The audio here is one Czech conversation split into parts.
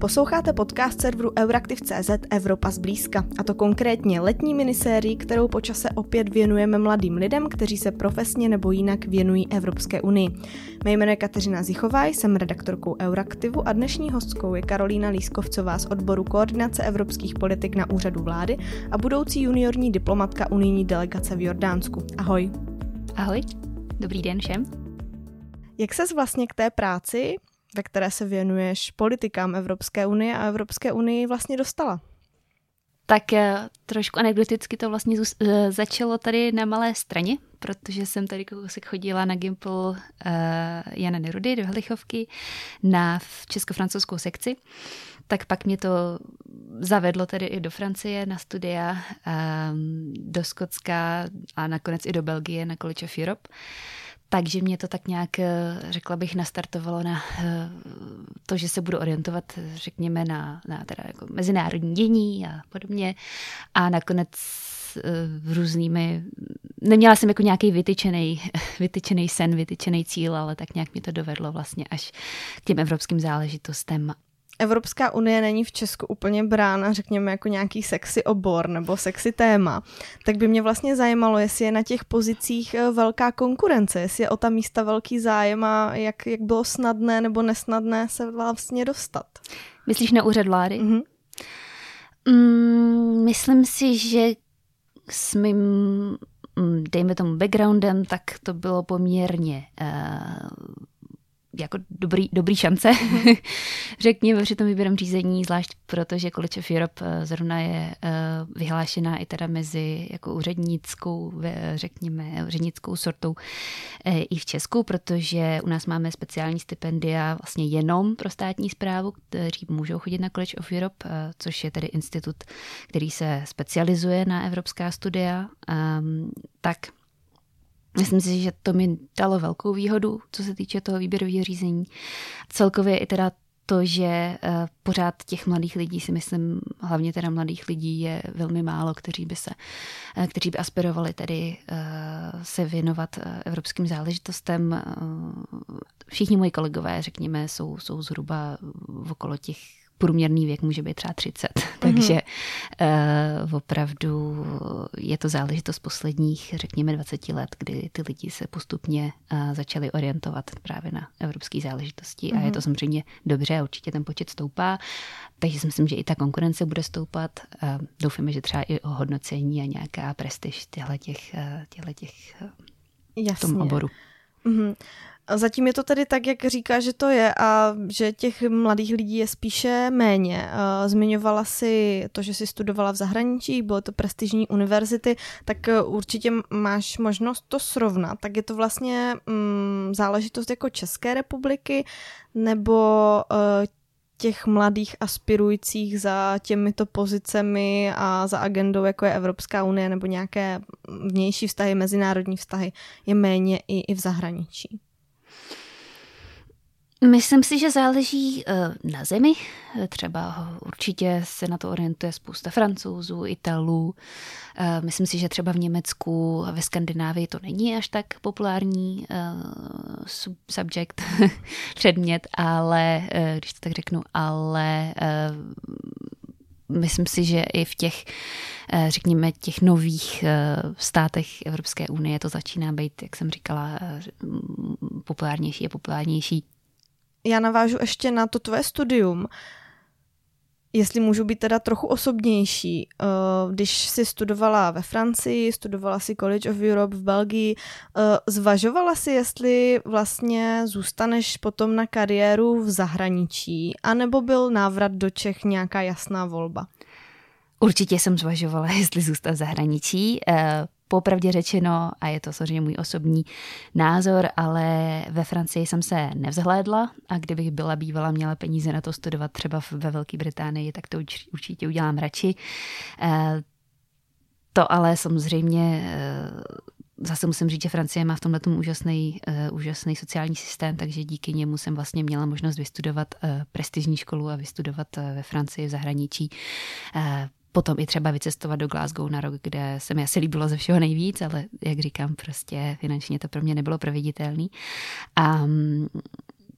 Posloucháte podcast serveru Euraktiv.cz Evropa zblízka, a to konkrétně letní minisérii, kterou po čase opět věnujeme mladým lidem, kteří se profesně nebo jinak věnují Evropské unii. Mé jméno je Kateřina Zichová, jsem redaktorkou Euraktivu a dnešní hostkou je Karolína Lískovcová z odboru koordinace evropských politik na úřadu vlády a budoucí juniorní diplomatka unijní delegace v Jordánsku. Ahoj. Ahoj, dobrý den všem. Jak ses vlastně k té práci, ve které se věnuješ politikám Evropské unie a Evropské unii vlastně dostala? Tak eh, trošku anekdoticky to vlastně eh, začalo tady na Malé straně, protože jsem tady kousek chodila na Gimple uh, Jana Nerudy do Hlichovky na česko-francouzskou sekci. Tak pak mě to zavedlo tedy i do Francie na studia, um, do Skotska a nakonec i do Belgie na College of Europe. Takže mě to tak nějak, eh, řekla bych, nastartovalo na eh, to, že se budu orientovat, řekněme, na, na teda jako mezinárodní dění a podobně. A nakonec eh, různými, neměla jsem jako nějaký vytyčený, vytyčený sen, vytyčený cíl, ale tak nějak mě to dovedlo vlastně až k těm evropským záležitostem Evropská unie není v Česku úplně brána, řekněme, jako nějaký sexy obor nebo sexy téma, tak by mě vlastně zajímalo, jestli je na těch pozicích eh, velká konkurence, jestli je o ta místa velký zájem a jak, jak bylo snadné nebo nesnadné se vlastně dostat. Myslíš na úřad vlády? Mm-hmm. Mm, myslím si, že s mým, mm, dejme tomu, backgroundem, tak to bylo poměrně uh, jako dobrý, dobrý šance, řekněme, při tom výběrem řízení, zvlášť protože College of Europe eh, zrovna je eh, vyhlášená i teda mezi jako úřednickou, řekněme, úřednickou sortou eh, i v Česku, protože u nás máme speciální stipendia vlastně jenom pro státní zprávu, kteří můžou chodit na College of Europe, což je tedy institut, který se specializuje na evropská studia. Ehm, tak Myslím si, že to mi dalo velkou výhodu, co se týče toho výběrového řízení. Celkově i teda to, že eh, pořád těch mladých lidí si myslím, hlavně teda mladých lidí je velmi málo, kteří by se, eh, kteří by aspirovali tedy eh, se věnovat evropským záležitostem. Všichni moji kolegové, řekněme, jsou, jsou zhruba okolo těch průměrný věk může být třeba 30. Mm-hmm. Takže uh, opravdu je to záležitost posledních, řekněme, 20 let, kdy ty lidi se postupně uh, začali orientovat právě na evropské záležitosti mm-hmm. a je to mhm. samozřejmě dobře, určitě ten počet stoupá. Takže si myslím, že i ta konkurence bude stoupat. Uh, doufáme, že třeba i o hodnocení a nějaká prestiž těchto těch, těchto těch v tom oboru. Mm-hmm. Zatím je to tedy tak, jak říká, že to je a že těch mladých lidí je spíše méně. Zmiňovala si to, že jsi studovala v zahraničí, bylo to prestižní univerzity, tak e, určitě máš možnost to srovnat. Tak je to vlastně mm, záležitost jako České republiky nebo uh, těch mladých aspirujících za těmito pozicemi a za agendou, jako je Evropská unie nebo nějaké vnější vztahy, mezinárodní vztahy, je méně i, i v zahraničí. Myslím si, že záleží eh, na zemi. Třeba určitě se na to orientuje spousta francouzů, italů. Eh, myslím si, že třeba v Německu a ve Skandinávii to není až tak populární eh, subject, předmět, ale, když to tak řeknu, ale myslím si, že i v těch, řekněme, těch nových státech Evropské unie to začíná být, jak jsem říkala, populárnější a populárnější já navážu ještě na to tvoje studium. Jestli můžu být teda trochu osobnější, eh, když jsi studovala ve Francii, studovala si College of Europe v Belgii, eh, zvažovala si, jestli vlastně zůstaneš potom na kariéru v zahraničí, anebo byl návrat do Čech nějaká jasná volba? Určitě jsem zvažovala, jestli zůstat v zahraničí. Popravdě řečeno, a je to samozřejmě můj osobní názor, ale ve Francii jsem se nevzhlédla a kdybych byla bývala, měla peníze na to studovat třeba ve Velké Británii, tak to určitě udělám radši. Eh, to ale samozřejmě eh, zase musím říct, že Francie má v tomhle úžasný, uh, úžasný sociální systém, takže díky němu jsem vlastně měla možnost vystudovat uh, prestižní školu a vystudovat uh, ve Francii v zahraničí. Uh, potom i třeba vycestovat do Glasgow na rok, kde se mi asi líbilo ze všeho nejvíc, ale jak říkám, prostě finančně to pro mě nebylo proveditelné. A mm,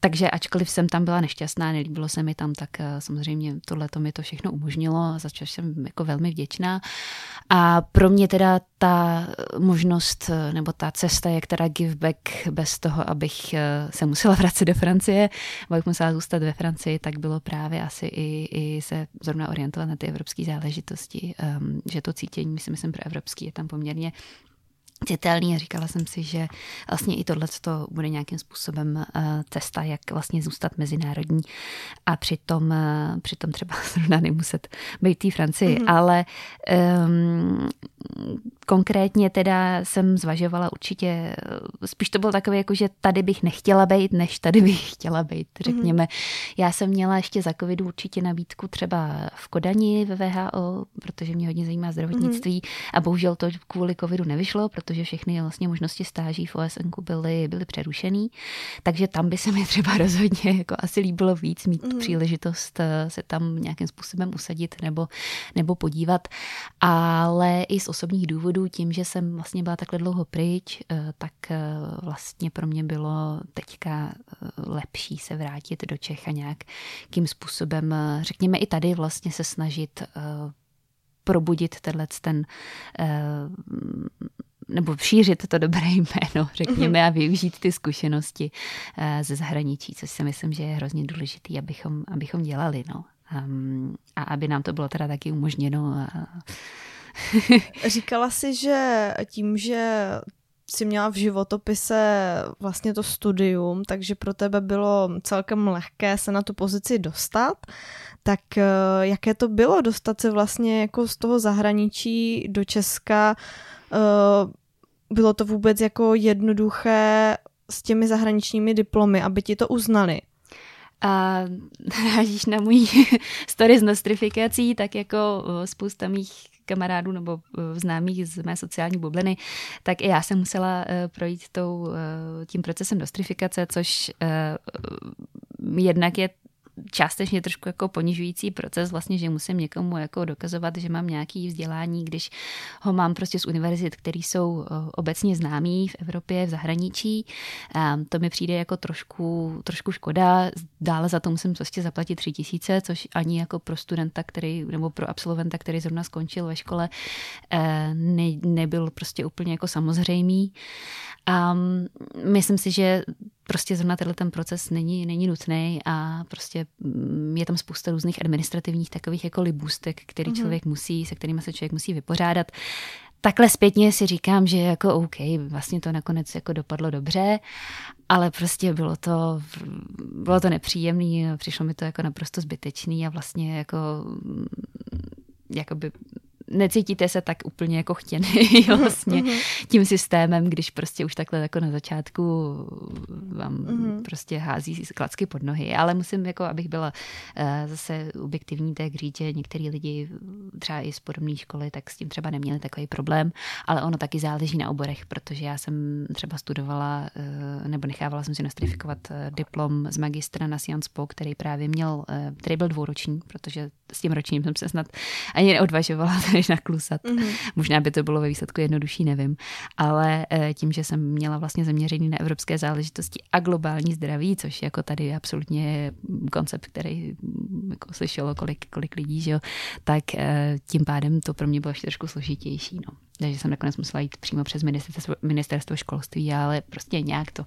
takže ačkoliv jsem tam byla nešťastná, nelíbilo se mi tam, tak samozřejmě tohle to mi to všechno umožnilo za jsem jako velmi vděčná. A pro mě teda ta možnost nebo ta cesta, jak teda give back bez toho, abych se musela vracet do Francie, abych musela zůstat ve Francii, tak bylo právě asi i, i se zrovna orientovat na ty evropské záležitosti, um, že to cítění, myslím, pro evropský je tam poměrně citelný a říkala jsem si, že vlastně i tohle to bude nějakým způsobem uh, cesta, jak vlastně zůstat mezinárodní a přitom, uh, přitom třeba zrovna nemuset být té Francii, mm-hmm. ale um, konkrétně teda jsem zvažovala určitě, spíš to bylo takové, jako že tady bych nechtěla být, než tady bych chtěla být, mhm. řekněme. Mm-hmm. Já jsem měla ještě za covidu určitě nabídku třeba v Kodani ve VHO, protože mě hodně zajímá zdravotnictví mm-hmm. a bohužel to kvůli covidu nevyšlo, protože všechny vlastně možnosti stáží v OSN byly, byly přerušený, takže tam by se mi třeba rozhodně jako asi líbilo víc mít mm-hmm. příležitost eh, se tam nějakým způsobem usadit nebo, nebo podívat, ale i z osobních důvodů, tím, že jsem vlastně byla takhle dlouho pryč, eh, tak eh, vlastně pro mě bylo teďka lepší se vrátit do Čech a nějakým způsobem, řekněme i tady vlastně se snažit probudit tenhle ten nebo šířit to dobré jméno, řekněme, a využít ty zkušenosti eh, ze zahraničí, což si myslím, že je hrozně důležité, abychom, abychom dělali. No. Um, a aby nám to bylo teda taky umožněno. Říkala si, že tím, že si měla v životopise vlastně to studium, takže pro tebe bylo celkem lehké se na tu pozici dostat. Tak eh, jaké to bylo dostat se vlastně jako z toho zahraničí do Česka? Eh, bylo to vůbec jako jednoduché s těmi zahraničními diplomy, aby ti to uznali? A narážíš na můj story z nostrifikací, tak jako eh, spousta mých kamarádů nebo známých z mé sociální bubliny, tak i já jsem musela projít tou, tím procesem nostrifikace, což jednak je částečně trošku jako ponižující proces, vlastně, že musím někomu jako dokazovat, že mám nějaký vzdělání, když ho mám prostě z univerzit, které jsou eh, obecně známý v Evropě, v zahraničí. To mi přijde jako trošku, trošku škoda. Dále za to musím prostě zaplatit tři tisíce, což ani jako pro studenta, který, nebo pro absolventa, který zrovna skončil ve škole, eh, ne, nebyl prostě úplně jako samozřejmý. A myslím si, že prostě zrovna tenhle ten proces není, není nutný a prostě mm, je tam spousta různých administrativních takových jako libůstek, který mm-hmm. člověk musí, se kterými se člověk musí vypořádat. Takhle zpětně si říkám, že jako OK, vlastně to nakonec jako dopadlo dobře, ale prostě bylo to, bylo to nepříjemný, přišlo mi to jako naprosto zbytečný a vlastně jako mm, jakoby necítíte se tak úplně jako chtěný mhm, vlastně mhm. tím systémem, když prostě už takhle jako na začátku vám mm-hmm. prostě hází klacky pod nohy. Ale musím, jako abych byla uh, zase objektivní, tak říct, že některý lidi třeba i z podobné školy, tak s tím třeba neměli takový problém, ale ono taky záleží na oborech, protože já jsem třeba studovala uh, nebo nechávala jsem si nostrifikovat uh, diplom z magistra na Sciences Po, který právě měl, který byl dvouroční, protože s tím ročním jsem se snad ani neodvažovala než naklusat. Mm-hmm. Možná by to bylo ve výsledku jednodušší, nevím. Ale eh, tím, že jsem měla vlastně zaměření na evropské záležitosti a globální zdraví, což jako tady je absolutně koncept, který mm, jako slyšelo kolik, kolik lidí, že jo, tak eh, tím pádem to pro mě bylo ještě trošku složitější. No. Takže jsem nakonec musela jít přímo přes ministerstvo, ministerstvo školství, ale prostě nějak to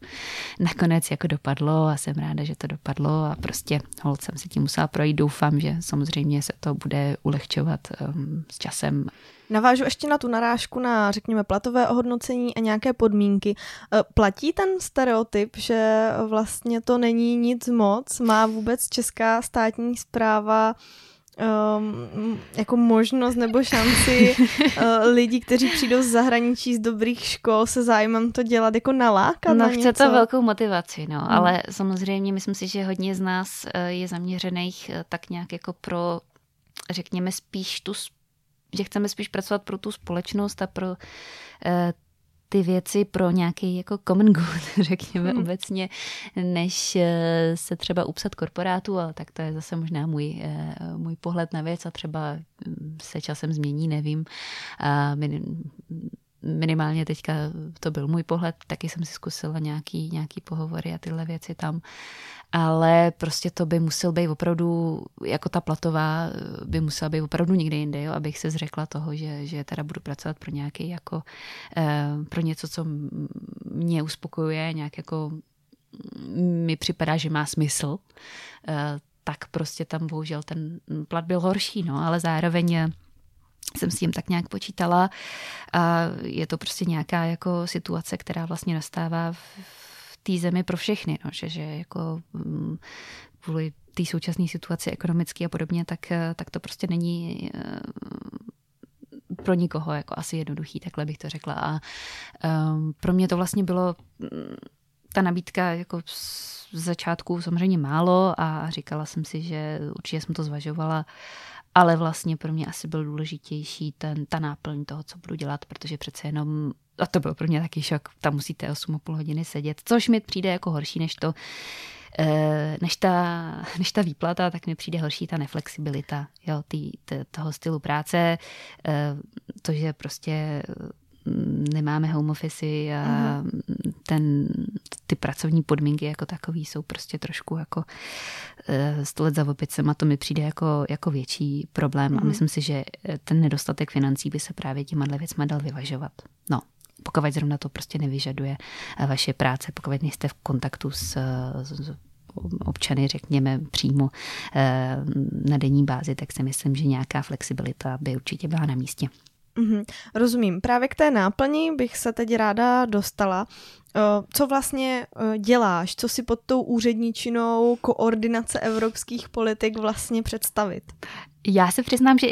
nakonec jako dopadlo a jsem ráda, že to dopadlo a prostě hold jsem si tím musela projít. Doufám, že samozřejmě se to bude ulehčovat um, s časem. Navážu ještě na tu narážku na, řekněme, platové ohodnocení a nějaké podmínky. E, platí ten stereotyp, že vlastně to není nic moc? Má vůbec česká státní zpráva um, jako možnost nebo šanci uh, lidí, kteří přijdou z zahraničí z dobrých škol se zájmem to dělat jako nalákat No na chce něco? to velkou motivaci, no, hmm. ale samozřejmě myslím si, že hodně z nás uh, je zaměřených uh, tak nějak jako pro, řekněme spíš tu, že chceme spíš pracovat pro tu společnost a pro ty věci pro nějaký jako common good, řekněme hmm. obecně, než eh, se třeba upsat korporátu, ale tak to je zase možná můj, eh, můj pohled na věc a třeba hm, se časem změní, nevím. Minimálně teďka to byl můj pohled, taky jsem si zkusila nějaký, nějaký pohovory a tyhle věci tam. Ale prostě to by musel být opravdu, jako ta platová, by musela být opravdu někde jinde, jo, abych se zřekla toho, že, že teda budu pracovat pro nějaký jako, eh, pro něco, co mě uspokojuje, nějak jako mi připadá, že má smysl, eh, tak prostě tam bohužel ten plat byl horší, no, ale zároveň jsem s tím tak nějak počítala a je to prostě nějaká jako situace, která vlastně nastává v té zemi pro všechny, no, že, že jako mm, kvůli té současné situaci ekonomické a podobně, tak, tak to prostě není eh, pro nikoho jako asi jednoduchý, takhle bych to řekla. A um, pro mě to vlastně bylo mm, ta nabídka jako z začátku samozřejmě málo a říkala jsem si, že určitě jsem to zvažovala ale vlastně pro mě asi byl důležitější ten, ta náplň toho, co budu dělat, protože přece jenom, a to byl pro mě taky šok, tam musíte 8,5 hodiny sedět, což mi přijde jako horší než to, eh, než ta, než ta výplata, tak mi přijde horší ta neflexibilita jo, tý, tý, toho stylu práce, eh, to, že prostě nemáme home office a ten, ty pracovní podmínky jako takový jsou prostě trošku jako uh, sto let za opicem a to mi přijde jako, jako větší problém uh-huh. a mhm. myslím si, že ten nedostatek financí by se právě těma věcma dal vyvažovat. No, pokud zrovna to prostě nevyžaduje vaše práce, pokud nejste v kontaktu s, s občany, řekněme, přímo eh, na denní bázi, tak si myslím, že nějaká flexibilita by určitě byla na místě. Mm-hmm, rozumím. Právě k té náplni bych se teď ráda dostala. Co vlastně děláš? Co si pod tou úředničinou koordinace evropských politik vlastně představit? Já se přiznám, že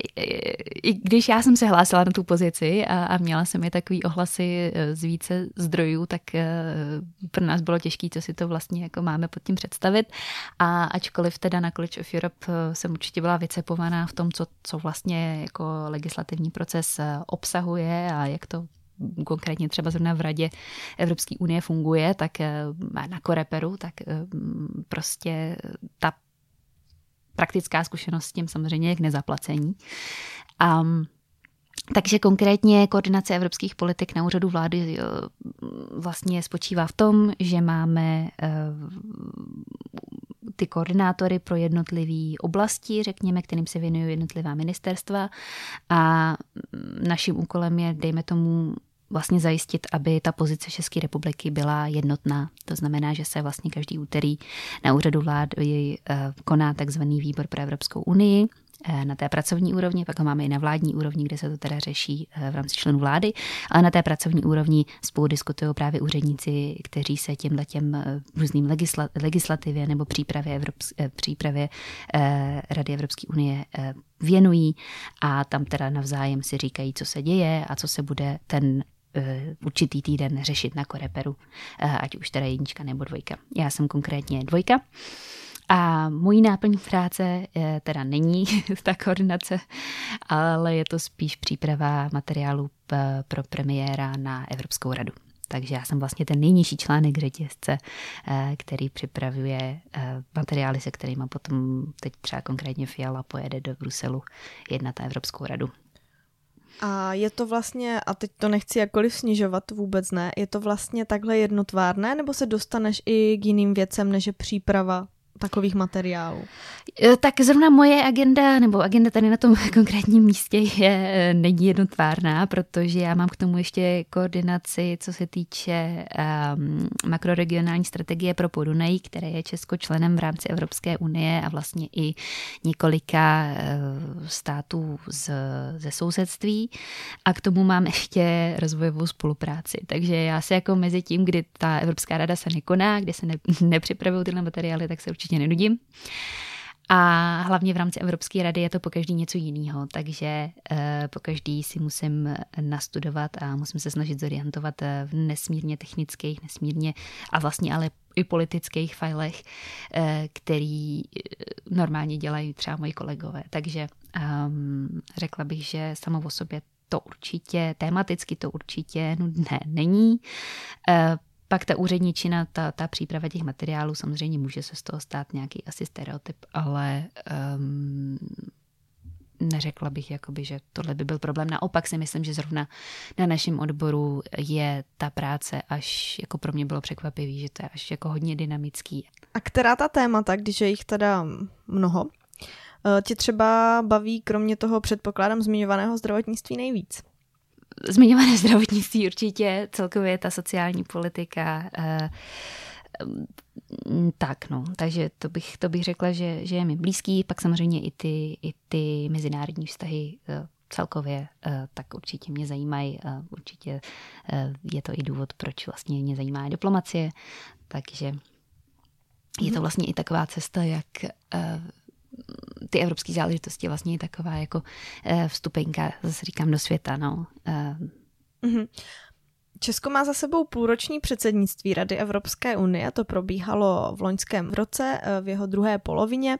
i když já jsem se hlásila na tu pozici a, a měla jsem je takový ohlasy z více zdrojů, tak pro nás bylo těžké, co si to vlastně jako máme pod tím představit. A ačkoliv teda na College of Europe jsem určitě byla vycepovaná v tom, co, co vlastně jako legislativní proces obsahuje a jak to konkrétně třeba zrovna v Radě Evropské unie funguje, tak na Koreperu, tak prostě ta praktická zkušenost s tím samozřejmě je k nezaplacení. Um, takže konkrétně koordinace evropských politik na úřadu vlády eh, vlastně spočívá v tom, že máme eh, ty koordinátory pro jednotlivé oblasti, řekněme, kterým se věnují jednotlivá ministerstva a naším úkolem je, dejme tomu, vlastně zajistit, aby ta pozice České republiky byla jednotná. To znamená, že se vlastně každý úterý na úřadu vlády eh, koná takzvaný výbor pro Evropskou unii, eh, na té pracovní úrovni, pak ho máme i na vládní úrovni, kde se to teda řeší eh, v rámci členů vlády, ale na té pracovní úrovni spolu diskutují právě úředníci, kteří se těmhle těm různým legisla, legislativě nebo přípravě, Evrops- přípravě Rady Evropské unie věnují a tam teda navzájem si říkají, co se děje a co se bude ten určitý týden řešit na koreperu, eh, ať už teda jednička nebo dvojka. Já jsem konkrétně dvojka. A mojí náplň práce eh, teda není ta koordinace, ale je to spíš příprava materiálu pro premiéra na Evropskou radu. Takže já jsem vlastně ten nejnižší článek řetězce, který připravuje materiály, se kterými potom teď třeba konkrétně Fiala pojede do Bruselu jednat na Evropskou radu. A je to vlastně, a teď to nechci jakkoliv snižovat, vůbec ne, je to vlastně takhle jednotvárné, nebo se dostaneš i k jiným věcem, než je příprava takových materiálů? E, tak zrovna moje agenda, nebo agenda tady na tom konkrétním místě je, e, není jednotvárná, protože já mám k tomu ještě koordinaci, co se týče um, makroregionální strategie pro Podunaj, které je Česko členem v rámci Evropské unie a vlastně i několika uh, států z, ze sousedství. A k tomu mám ještě rozvojovou spolupráci. Takže já se jako mezi tím, kdy ta Evropská rada se nekoná, kde se ne, nepřipravují tyhle materiály, tak se určitě určitě nenudím. A hlavně v rámci Evropské rady je to po každý něco jiného, takže uh, po každý si musím nastudovat a musím se snažit zorientovat eh, v nesmírně technických, nesmírně a vlastně ale i politických filech, uh, který normálně dělají třeba moji kolegové. Takže um, řekla bych, že samo o sobě to určitě, tematicky to určitě nudné není. Pak ta úředničina, ta, ta příprava těch materiálů, samozřejmě může se z toho stát nějaký asi stereotyp, ale um, neřekla bych, jakoby, že tohle by byl problém. Naopak si myslím, že zrovna na našem odboru je ta práce až jako pro mě bylo překvapivý, že to je až jako hodně dynamický. A která ta témata, když je jich teda mnoho, eh, tě třeba baví kromě toho předpokládám zmiňovaného zdravotnictví nejvíc? Zmiňované zdravotnictví určitě, celkově ta sociální politika, eh, tak, no, takže to bych, to bych řekla, že, že je mi blízký, pak samozřejmě i ty, i ty mezinárodní vztahy eh, celkově, eh, tak určitě mě zajímají, určitě je to i důvod, proč vlastně mě zajímá diplomacie, takže je to mhm. vlastně i taková cesta, jak ty evropské záležitosti vlastně je taková jako vstupenka, zase říkám, do světa, no. Mm-hmm. Česko má za sebou půlroční předsednictví Rady Evropské unie, to probíhalo v loňském roce, eh, v jeho druhé polovině.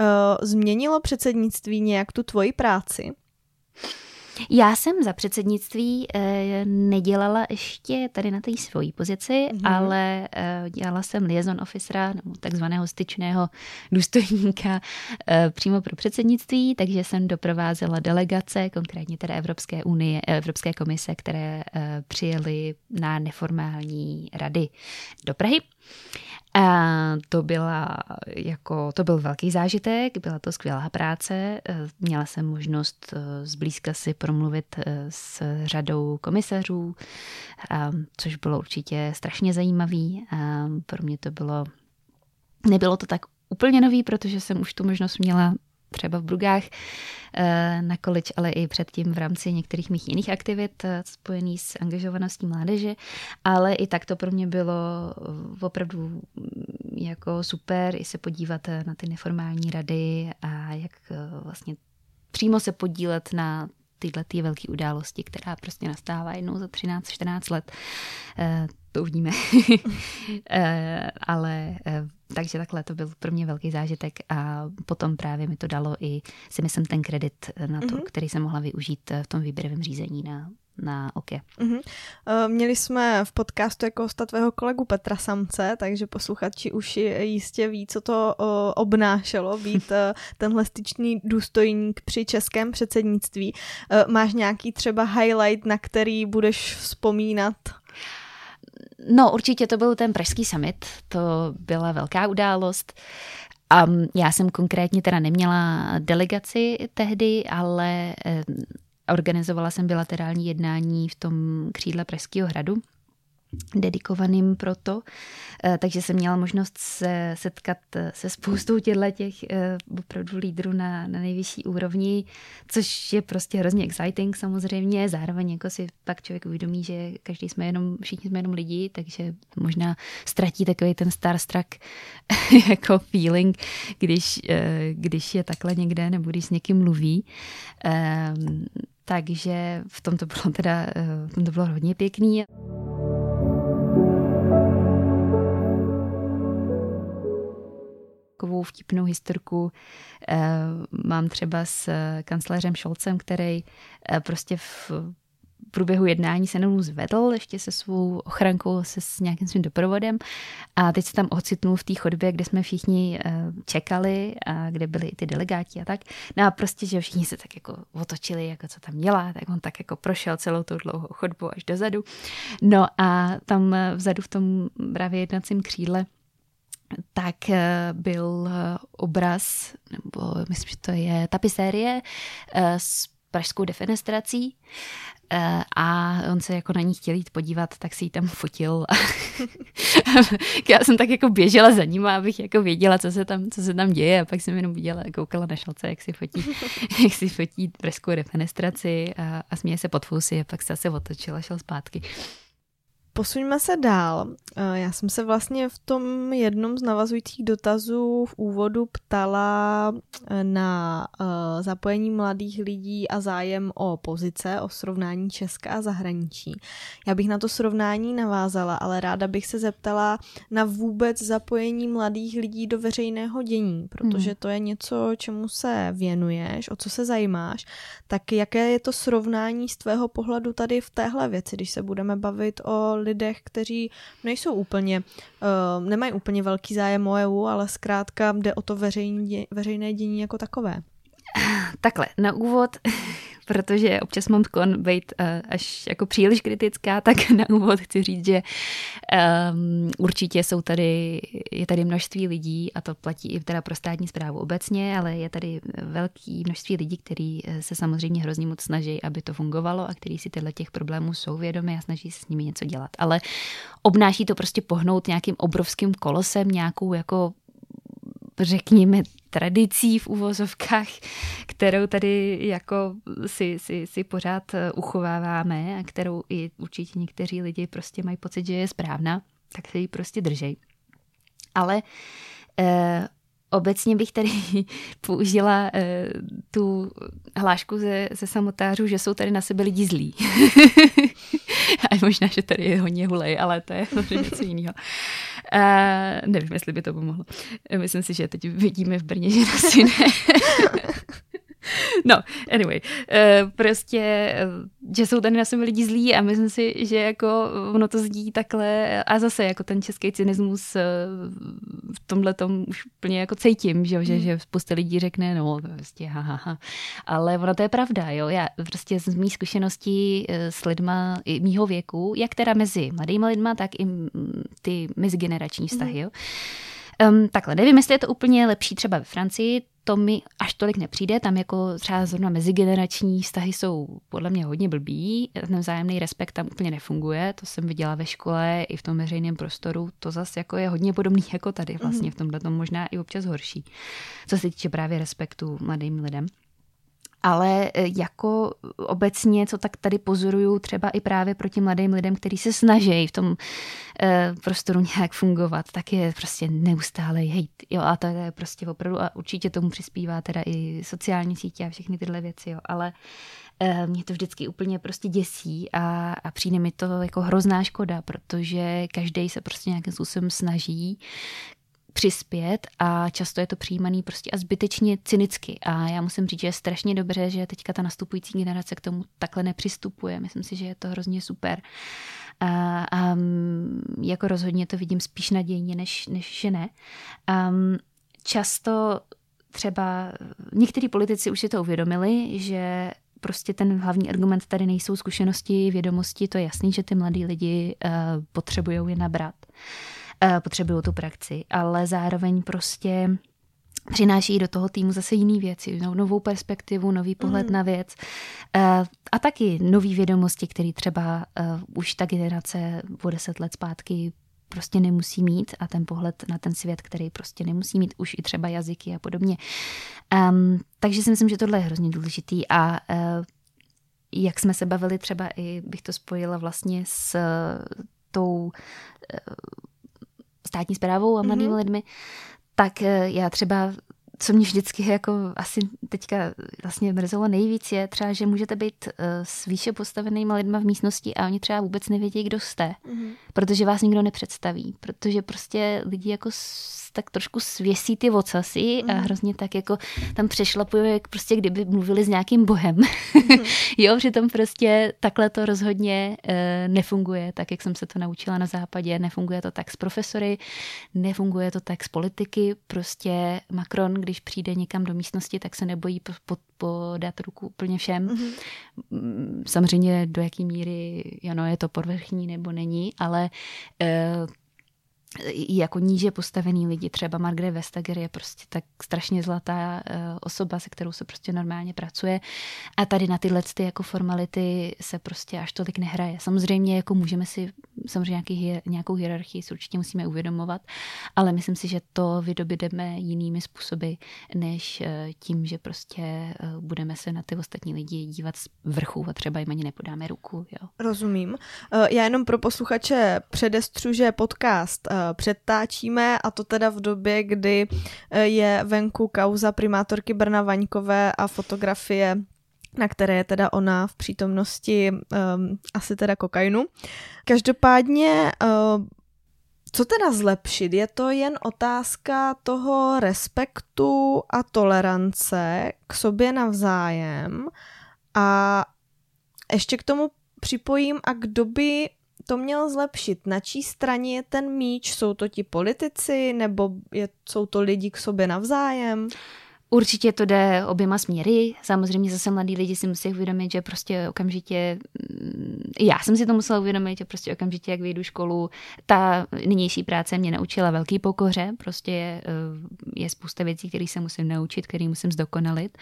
Eh, změnilo předsednictví nějak tu tvoji práci? Já jsem za předsednictví eh, nedělala ještě tady na té svojí pozici, mm-hmm. ale eh, dělala jsem liaison officera, nebo takzvaného styčného důstojníka eh, přímo pro předsednictví, takže jsem doprovázela delegace, konkrétně teda Evropské unie, Evropské komise, které přijeli na neformální rady do Prahy. A to, byla jako, to byl velký zážitek, byla to skvělá práce. Měla jsem možnost zblízka si promluvit s řadou komisařů, což bylo určitě strašně zajímavý. Pro mě to bylo, nebylo to tak úplně nový, protože jsem už tu možnost měla třeba v Brugách eh, na college, ale i předtím v rámci některých mých jiných aktivit eh, spojených s angažovaností mládeže, ale i tak to pro mě bylo opravdu mm, jako super i se podívat eh, na ty neformální rady a jak vlastně přímo se podílet na tyhle ty velké události, která prostě nastává jednou za 13-14 let. To uvidíme. Ale takže takhle to byl pro mě velký zážitek a potom právě mi to dalo i, si myslím, ten kredit na to, mm-hmm. který jsem mohla využít v tom výběrovém řízení na na oké. Mm-hmm. Měli jsme v podcastu jako hosta tvého kolegu Petra Samce, takže posluchači už jistě ví, co to obnášelo být e, tenhle styčný důstojník při českém předsednictví. Máš nějaký třeba highlight, na který budeš vzpomínat? No, určitě to byl ten Pražský summit, to byla velká událost. A já jsem konkrétně teda neměla delegaci tehdy, ale organizovala jsem bilaterální jednání v tom křídle Pražského hradu dedikovaným pro to, eh, takže jsem měla možnost se setkat eh, se spoustou těchto těch eh, opravdu lídrů na, na nejvyšší úrovni, což je prostě hrozně exciting samozřejmě, zároveň jako si pak člověk uvědomí, že každý jsme jenom, všichni jsme jenom lidi, takže možná ztratí takový ten starstruck jako feeling, když, když je takhle někde nebo když s někým mluví. Takže v tom to bylo teda, v tom to bylo hodně pěkný. takovou vtipnou historku eh, mám třeba s kancléřem Šolcem, který eh, prostě v průběhu jednání se mnou zvedl ještě se svou ochrankou, se s nějakým svým doprovodem a teď se tam ocitnul v té chodbě, kde jsme všichni eh, čekali a kde byli i ty delegáti a tak. No a prostě, že všichni se tak jako otočili, jako co tam dělá, tak on tak jako prošel celou tou dlouhou chodbu až dozadu. No a tam vzadu v tom právě jednacím křídle tak eh, byl eh, obraz, nebo myslím, že to je tapisérie eh, s pražskou defenestrací a on se jako na ní chtěl jít podívat, tak si ji tam fotil. Já jsem tak jako běžela za ním, abych jako věděla, co se tam, co se tam děje a pak jsem jenom viděla, koukala na šalce, jak si fotí, jak si fotí pražskou defenestraci a, a směje se pod fousy a pak se zase otočila, šel zpátky. Posuňme se dál. Eh, já jsem se vlastně v tom jednom z navazujících dotazů v úvodu ptala eh, na eh, zapojení mladých lidí a zájem o pozice, o srovnání Česka a zahraničí. Já bych na to srovnání navázala, ale ráda bych se zeptala na vůbec zapojení mladých lidí do veřejného dění, protože hmm. to je něco, čemu se věnuješ, o co se zajímáš. Tak jaké je to srovnání z tvého pohledu tady v téhle věci, když se budeme bavit o lidech, kteří nejsou úplně, uh, nemají úplně velký zájem o EU, ale zkrátka jde o to veřejný, veřejné dění jako takové. takhle, na úvod protože občas mám tkon být uh, až jako příliš kritická, tak na úvod chci říct, že um, určitě jsou tady, je tady množství lidí a to platí i teda pro státní zprávu obecně, ale je tady velký množství lidí, kteří eh, se samozřejmě hrozně moc snaží, aby to fungovalo a kteří si tyhle těch problémů jsou vědomi a snaží se s nimi něco dělat. Ale obnáší to prostě pohnout nějakým obrovským kolosem, nějakou jako řekněme, tradicí v uvozovkách, kterou tady jako si, si, si pořád eh, uchováváme a kterou i určitě někteří lidi prostě mají pocit, že je správná, tak se ji prostě držej. Ale eh, Obecně bych tady použila eh, tu hlášku ze, ze samotářů, že jsou tady na sebe lidi zlí. a možná, že tady je hodně hulej, ale to je něco jiného. Uh, nevím, jestli by to pomohlo. Myslím si, že teď vidíme v Brně, že asi ne. No, anyway, uh, prostě, eh, že jsou tady na sebe lidi zlí a myslím si, že jako ono to zdí takhle a zase jako ten český cynismus uh, v tomhle tom už plně jako cítím, že, že, že spousta lidí řekne, no prostě ha, ha, ha. Ale ono to je pravda, jo, já prostě z mých zkušeností s lidma i mýho věku, jak teda mezi mladými lidma, tak i ty mezigenerační vztahy, mm. jo. Um, takhle, nevím, jestli je to úplně lepší třeba ve Francii, to mi až tolik nepřijde, tam jako třeba zrovna mezigenerační vztahy jsou podle mě hodně blbý, ten vzájemný respekt tam úplně nefunguje, to jsem viděla ve škole i v tom veřejném prostoru, to zase jako je hodně podobný jako tady vlastně, mhm. v tomhle tom možná i občas horší, co se týče právě respektu mladým lidem ale e, jako obecně, co tak tady pozoruju třeba i právě proti mladým lidem, kteří se snaží v tom e, prostoru nějak fungovat, tak je prostě neustále hejt. Jo, a to je prostě opravdu, a určitě tomu přispívá teda i sociální sítě a všechny tyhle věci, jo, ale e, mě to vždycky úplně prostě děsí a, a přijde mi to jako hrozná škoda, protože každý se prostě nějakým způsobem snaží přispět a často je to přijímaný prostě a zbytečně cynicky. A já musím říct, že je strašně dobře, že teďka ta nastupující generace k tomu takhle nepřistupuje. Myslím si, že je to hrozně super. A, a jako rozhodně to vidím spíš nadějně, než, než že ne. Um, často třeba někteří politici už si to uvědomili, že prostě ten hlavní argument tady nejsou zkušenosti, vědomosti, to je jasný, že ty mladí lidi uh, potřebují je nabrat. Eh, potřebují tu praxi, ale zároveň prostě přináší do toho týmu zase jiný věci, no, novou perspektivu, nový pohled mm. na věc eh, a taky nový vědomosti, které třeba eh, už ta generace o deset let zpátky prostě nemusí mít a ten pohled na ten svět, který prostě nemusí mít už i třeba jazyky a podobně. Um, takže si myslím, že tohle je hrozně důležitý a uh, jak jsme se bavili třeba i, bych to spojila vlastně s tou uh, státní zprávou a mladými mm-hmm. lidmi, tak eh, já třeba co mě vždycky jako asi teďka vlastně mrzelo nejvíc je třeba, že můžete být uh, s výše postavenými lidmi v místnosti a oni třeba vůbec nevědí, kdo jste, mm-hmm. protože vás nikdo nepředstaví, protože prostě lidi jako tak trošku svěsí ty vocasy mm. a mhm. hrozně tak jako tam přešlapují, jak prostě kdyby mluvili s nějakým bohem. Mm. jo, že tam prostě takhle to rozhodně uh, nefunguje, tak jak jsem se to naučila na západě, nefunguje to tak s profesory, nefunguje to tak s politiky, prostě Macron, když přijde někam do místnosti, tak se nebojí podat ruku úplně všem. Mm-hmm. Samozřejmě do jaký míry ano, je to podvrchní nebo není, ale uh, jako níže postavený lidi, třeba Margaret Vestager je prostě tak strašně zlatá uh, osoba, se kterou se prostě normálně pracuje a tady na tyhle ty jako formality se prostě až tolik nehraje. Samozřejmě jako můžeme si samozřejmě nějaký, nějakou hierarchii si určitě musíme uvědomovat, ale myslím si, že to vydobydeme jinými způsoby, než uh, tím, že prostě uh, budeme se na ty ostatní lidi dívat z vrchu a třeba jim ani nepodáme ruku. Jo. Rozumím. Já jenom pro posluchače předestřu, že podcast předtáčíme a to teda v době, kdy eh, je venku kauza primátorky Brna Vaňkové a fotografie na které je teda ona v přítomnosti um, asi teda kokainu. Každopádně, uh, co teda zlepšit? Je to jen otázka toho respektu a tolerance k sobě navzájem a ještě k tomu připojím, a kdo by to měl zlepšit? Na čí straně je ten míč? Jsou to ti politici nebo je, jsou to lidi k sobě navzájem? Určitě to jde oběma směry. Samozřejmě zase mladí lidi si musí uvědomit, že prostě okamžitě, mm, já jsem si to musela uvědomit, že prostě okamžitě, jak vyjdu školu, ta nynější práce mě naučila velký pokoře, prostě je, eh, je spousta věcí, které se musím naučit, které musím zdokonalit.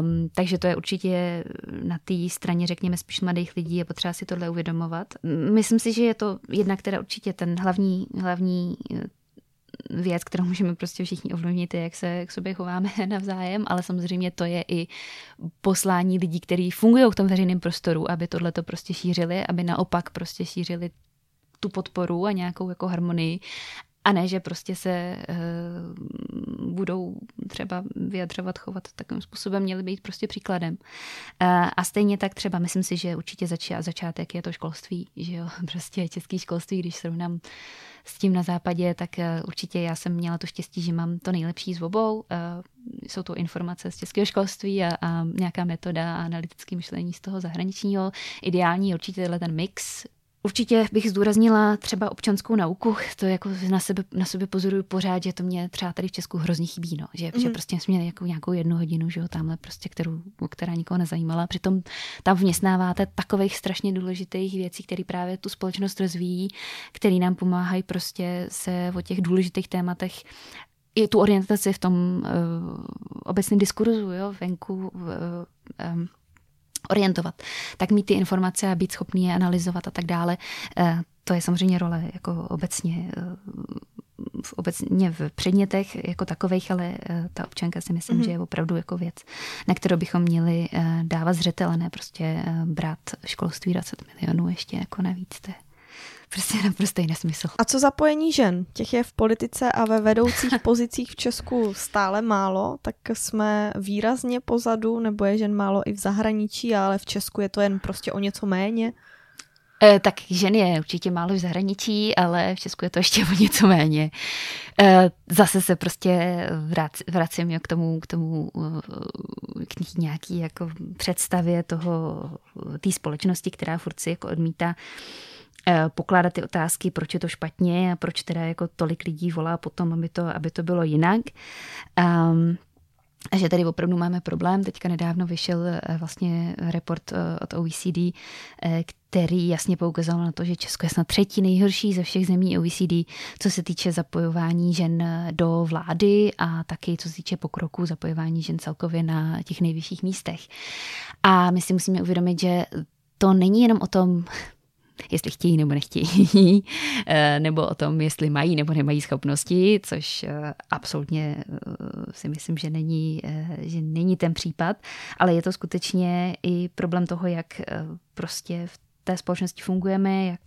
Um, takže to je určitě na té straně, řekněme, spíš mladých lidí, je potřeba si tohle uvědomovat. Myslím si, že je to jedna, která určitě ten hlavní, hlavní věc, kterou můžeme prostě všichni ovlivnit, jak se k sobě chováme navzájem, ale samozřejmě to je i poslání lidí, kteří fungují v tom veřejném prostoru, aby tohle to prostě šířili, aby naopak prostě šířili tu podporu a nějakou jako harmonii a ne, že prostě se uh, budou třeba vyjadřovat, chovat takovým způsobem, měli být prostě příkladem. Uh, a stejně tak třeba, myslím si, že určitě začá, začátek je to školství, že jo, prostě český školství, když srovnám s tím na západě, tak uh, určitě já jsem měla to štěstí, že mám to nejlepší z obou. Uh, jsou to informace z českého školství a, a nějaká metoda a analytické myšlení z toho zahraničního. Ideální určitě tenhle ten mix Určitě bych zdůraznila třeba občanskou nauku, to jako na sebe, na sobě pozoruju pořád, že to mě třeba tady v Česku hrozně chybí, no. že, mm. že prostě jsme měli jako nějakou jednu hodinu, že jo, tamhle prostě, kterou, která nikoho nezajímala. Přitom tam vměstnáváte takových strašně důležitých věcí, které právě tu společnost rozvíjí, které nám pomáhají prostě se o těch důležitých tématech i tu orientaci v tom uh, obecném diskurzu, jo, venku, uh, um, orientovat, tak mít ty informace a být schopný je analyzovat a tak dále, eh, to je samozřejmě role jako obecně eh, v, obecně v předmětech jako takových, ale eh, ta občanka si myslím, mm-hmm. že je opravdu jako věc, na kterou bychom měli dávat zřetel a ne prostě brát školství 20 milionů ještě jako navíc. To je prostě naprostý nesmysl. A co zapojení žen? Těch je v politice a ve vedoucích pozicích v Česku stále málo, tak jsme výrazně pozadu, nebo je žen málo i v zahraničí, ale v Česku je to jen prostě o něco méně? E, tak žen je určitě málo v zahraničí, ale v Česku je to ještě o něco méně. E, zase se prostě vracím k tomu, k tomu eh, k nějaký jako představě toho, té společnosti, která furt si jako odmítá pokládat ty otázky, proč je to špatně a proč teda jako tolik lidí volá potom, aby to, aby to bylo jinak. Um, a že tady opravdu máme problém. Teďka nedávno vyšel eh, vlastně report eh, od OECD, který jasně poukazoval na to, že Česko je snad třetí nejhorší ze všech zemí OECD, co se týče zapojování žen do vlády a taky co se týče pokroku zapojování žen celkově na těch nejvyšších místech. A my si musíme uvědomit, že to není jenom o tom, jestli chtějí nebo nechtějí, eh, nebo o tom, jestli mají nebo nemají schopnosti, což eh, absolutně eh, si myslím, že není, že není ten případ, ale je to skutečně i problém toho, jak prostě v té společnosti fungujeme, jak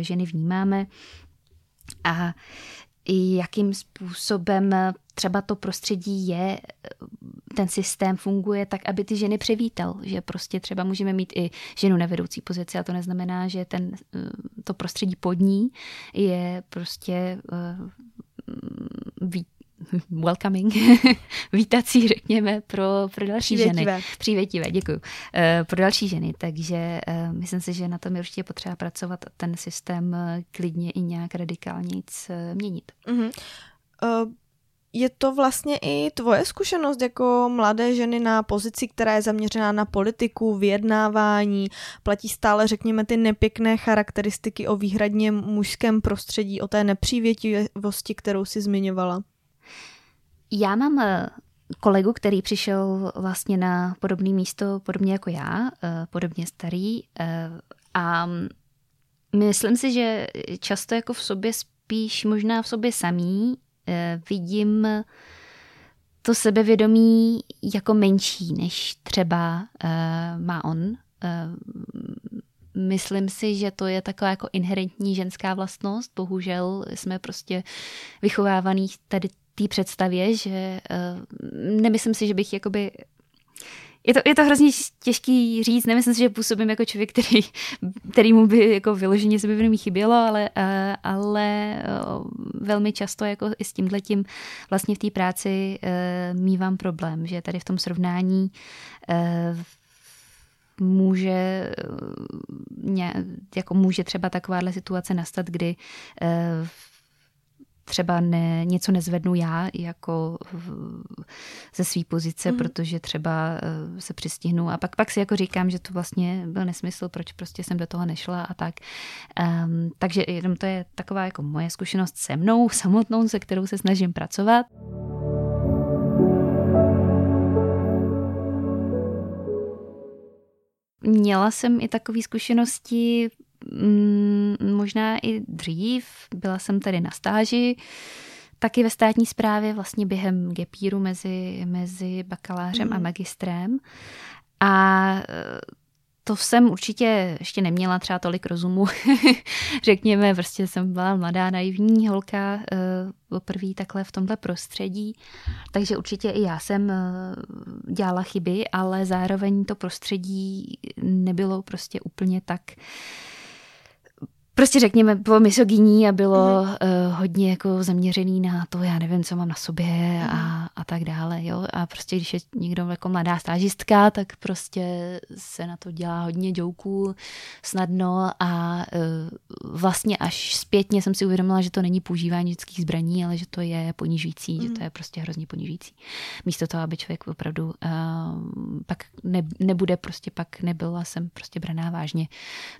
ženy vnímáme. A jakým způsobem třeba to prostředí je, ten systém funguje tak, aby ty ženy převítal, že prostě třeba můžeme mít i ženu na vedoucí pozici a to neznamená, že ten, to prostředí pod ní je prostě uh, ví, welcoming, vítací, řekněme, pro, pro další Přívětivé. ženy. Přívětivé, děkuji. Uh, pro další ženy, takže uh, myslím si, že na tom je určitě potřeba pracovat a ten systém uh, klidně i nějak radikálně uh, měnit. Uh-huh. Uh, je to vlastně i tvoje zkušenost jako mladé ženy na pozici, která je zaměřená na politiku, vyjednávání, platí stále, řekněme, ty nepěkné charakteristiky o výhradně mužském prostředí, o té nepřívětivosti, kterou si zmiňovala? Já mám eh, kolegu, který přišel vlastně na podobné místo, podobně jako já, eh, podobně starý eh, a myslím si, že často jako v sobě spíš možná v sobě samý vidím to sebevědomí jako menší, než třeba má on. Myslím si, že to je taková jako inherentní ženská vlastnost. Bohužel jsme prostě vychovávaný tady té představě, že uh, nemyslím si, že bych jakoby je to, je to hrozně těžký říct, nemyslím si, že působím jako člověk, který, který mu by jako vyloženě sebevědomí chybělo, ale, uh, ale uh, velmi často jako i s tímhletím vlastně v té práci mývám problém, že tady v tom srovnání může, jako může třeba takováhle situace nastat, kdy třeba ne, něco nezvednu já jako ze své pozice, mm. protože třeba uh, se přistihnu a pak, pak si jako říkám, že to vlastně byl nesmysl, proč prostě jsem do toho nešla a tak. Um, takže jenom to je taková jako moje zkušenost se mnou samotnou, se kterou se snažím pracovat. Měla jsem i takové zkušenosti mm, možná i dřív. Byla jsem tady na stáži, taky ve státní správě vlastně během gepíru mezi, mezi bakalářem mm. a mhm. magistrem. A to jsem určitě ještě neměla třeba tolik rozumu. Řekněme, prostě jsem byla mladá, naivní holka uh, poprvé takhle v tomhle prostředí. Takže určitě i já jsem uh, dělala chyby, ale zároveň to prostředí nebylo prostě úplně tak uh, prostě řekněme, bylo misogyní a bylo mm. Hodně jako zaměřený na to, já nevím, co mám na sobě a, a tak dále, jo. A prostě když je někdo jako mladá stážistka, tak prostě se na to dělá hodně jouků snadno a uh, vlastně až zpětně jsem si uvědomila, že to není používání lidských zbraní, ale že to je ponižující, mm. že to mhm. je prostě hrozně ponižující. Místo toho, aby člověk opravdu uh, pak ne, nebude prostě, pak nebyla jsem prostě braná vážně,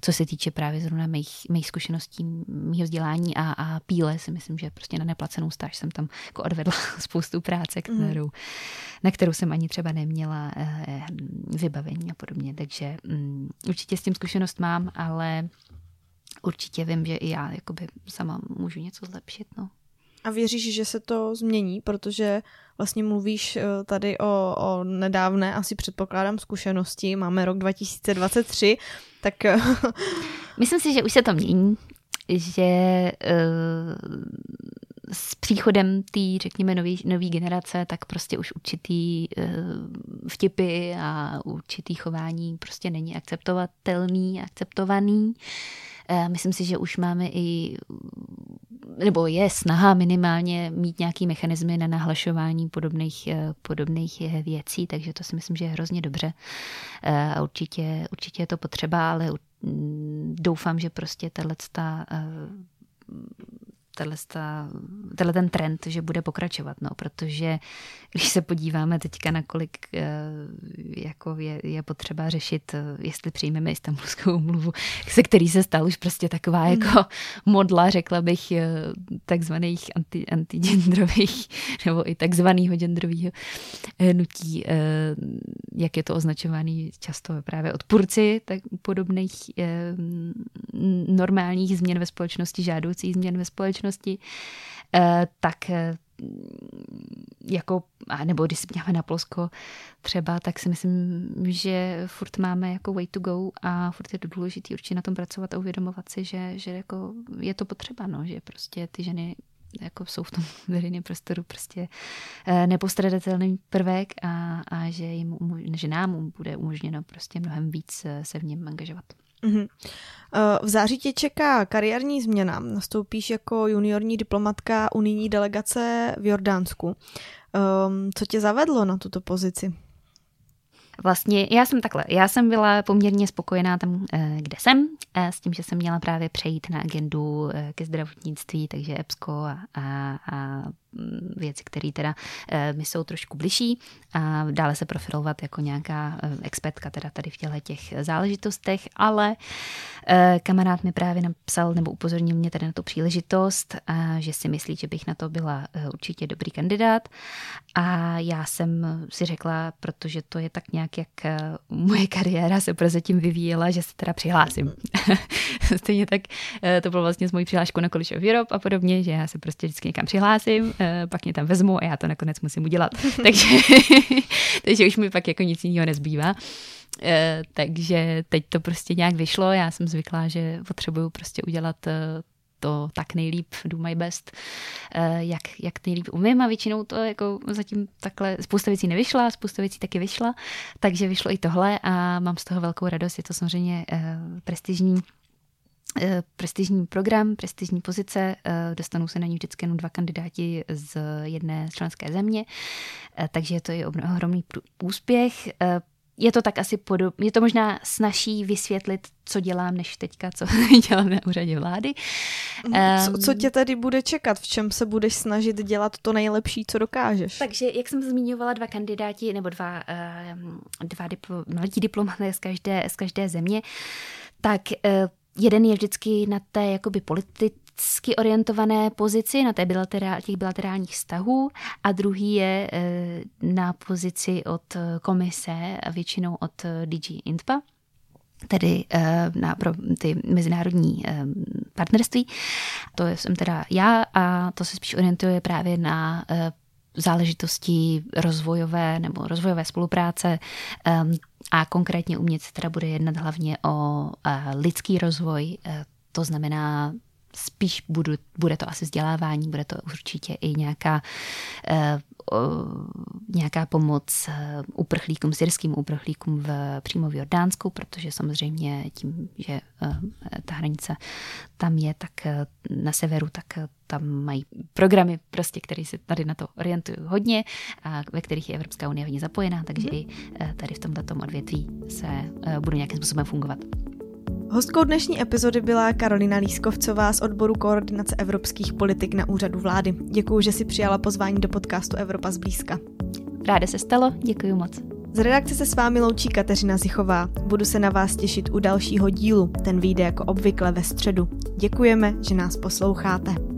co se týče právě zrovna mých, mých zkušeností, mého vzdělání a, a píle si myslím, že prostě na neplacenou stáž jsem tam jako odvedla spoustu práce, mhm. kterou, mm. na kterou jsem ani třeba neměla eh, vybavení a podobně. Takže mm, určitě s tím zkušenost mám, ale určitě vím, že i já jakoby sama můžu něco zlepšit. No. A věříš, že se to změní, protože vlastně mluvíš eh, tady o, o nedávné, asi předpokládám, zkušenosti, máme rok 2023, tak... Eh, Myslím si, že už se to mění, že uh, s příchodem té, řekněme, nové generace, tak prostě už určitý uh, vtipy a určitý chování prostě není akceptovatelný, akceptovaný. Uh, myslím si, že už máme i nebo je snaha minimálně mít nějaký mechanismy na nahlašování podobných, eh, podobných eh, věcí, takže to si myslím, že je hrozně dobře. Eh, a určitě, určitě je to potřeba, ale doufám, že prostě tahle tenhle ten trend, že bude pokračovat, no, protože když se podíváme teďka na kolik eh, jako je, je potřeba řešit, eh, jestli přijmeme istambulskou umluvu, se který se stal už prostě taková mm. jako modla, řekla bych, eh, takzvaných anti, antigendrových nebo i takzvaného genderového nutí, jak je to označovaný často právě odpůrci tak podobných normálních změn ve společnosti, žádoucích změn ve společnosti, tak jako, nebo když podíváme na Polsko třeba, tak si myslím, že furt máme jako way to go a furt je to důležité určitě na tom pracovat a uvědomovat si, že, že jako je to potřeba, no, že prostě ty ženy jako jsou v tom veřejném prostoru prostě eh, nepostradatelný prvek a, a že, jim, že nám bude umožněno prostě mnohem víc eh, se v něm angažovat. Mm-hmm. V září tě čeká kariérní změna. Nastoupíš jako juniorní diplomatka unijní delegace v Jordánsku. Ehm, co tě zavedlo na tuto pozici? Vlastně já jsem takhle, já jsem byla poměrně spokojená tam, eh, kde jsem, eh, s tím, že jsem měla právě přejít na agendu ke zdravotnictví, takže EPSCO a, a, a věci, které teda eh, mi jsou trošku bližší a dále se profilovat jako nějaká eh, expertka teda tady v těchto těch záležitostech, ale eh, kamarád mi právě napsal nebo upozornil mě tady na tu příležitost, že si myslí, že bych na to byla určitě dobrý kandidát a já jsem si řekla, protože to je tak nějak, jak moje kariéra se prozatím vyvíjela, že se teda přihlásím. Stejně tak to bylo vlastně s mojí přihláškou na College of Europe a podobně, že já se prostě vždycky někam přihlásím, pak mě tam vezmu a já to nakonec musím udělat. takže, takže už mi pak jako nic jiného nezbývá. Uh, takže teď to prostě nějak vyšlo. Já jsem zvyklá, že potřebuju prostě udělat uh, to tak nejlíp, do my best, jak, jak nejlíp umím a většinou to jako zatím takhle, spousta věcí nevyšla, spousta věcí taky vyšla, takže vyšlo i tohle a mám z toho velkou radost, je to samozřejmě prestižní Eh, prestižní program, prestižní pozice, eh, dostanou se na ní vždycky jenom dva kandidáti z jedné členské země, eh, takže to je ohromný úspěch. je to tak asi podob, je to možná snaží vysvětlit, co dělám, než teďka, co dělám na úřadě vlády. Co, co tě tady bude čekat? V čem se budeš snažit dělat to nejlepší, co dokážeš? Takže, jak jsem zmiňovala, dva kandidáti nebo dva, dva diplo, mladí diplomaté z každé, z každé země, tak jeden je vždycky na té jakoby politicky orientované pozici, na té bilaterál, těch bilaterálních vztahů a druhý je eh, na pozici od komise a většinou od DG INTPA tedy eh, na, pro ty mezinárodní eh, partnerství. To jsem teda já a to se spíš orientuje právě na záležitosti rozvojové nebo rozvojové spolupráce a konkrétně u mě se teda bude jednat hlavně o lidský rozvoj, e, to znamená spíš budu, bude to asi vzdělávání, bude to určitě i nějaká, uh, nějaká pomoc uh, uprchlíkům, syrským uprchlíkům v, přímo v Jordánsku, protože samozřejmě tím, že uh, ta hranice tam je, tak na severu, tak tam mají programy, prostě, které se tady na to orientují hodně a ve kterých je Evropská unie hodně zapojená, takže mm-hmm. i tady v tomto odvětví se budu nějakým způsobem fungovat. Hostkou dnešní epizody byla Karolina Lískovcová z odboru koordinace evropských politik na úřadu vlády. Děkuji, že si přijala pozvání do podcastu Evropa zblízka. Ráda se stalo, děkuji moc. Z redakce se s vámi loučí Kateřina Zichová. Budu se na vás těšit u dalšího dílu. Ten vyjde jako obvykle ve středu. Děkujeme, že nás posloucháte.